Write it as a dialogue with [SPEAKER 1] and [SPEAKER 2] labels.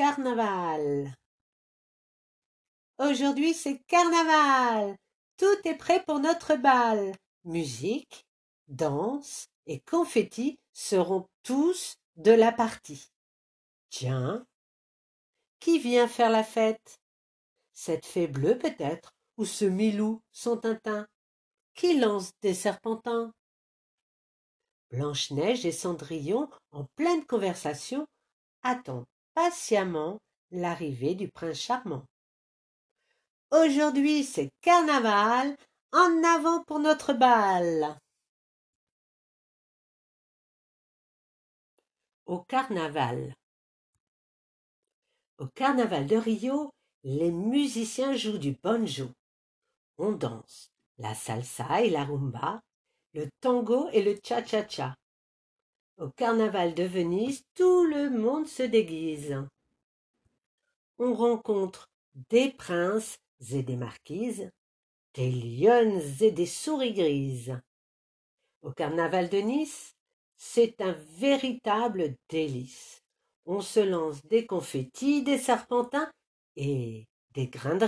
[SPEAKER 1] carnaval. Aujourd'hui c'est carnaval. Tout est prêt pour notre bal. Musique, danse et confettis seront tous de la partie. Tiens, qui vient faire la fête? Cette fée bleue peut-être, ou ce Milou, son Tintin, qui lance des serpentins? Blanche-Neige et Cendrillon, en pleine conversation, attendent patiemment l'arrivée du prince charmant. Aujourd'hui c'est carnaval, en avant pour notre bal. Au carnaval. Au carnaval de Rio, les musiciens jouent du banjo. On danse la salsa et la rumba, le tango et le cha-cha-cha. Au carnaval de Venise, tout le monde se déguise. On rencontre des princes et des marquises, des lionnes et des souris grises. Au carnaval de Nice, c'est un véritable délice. On se lance des confettis, des serpentins et des grains.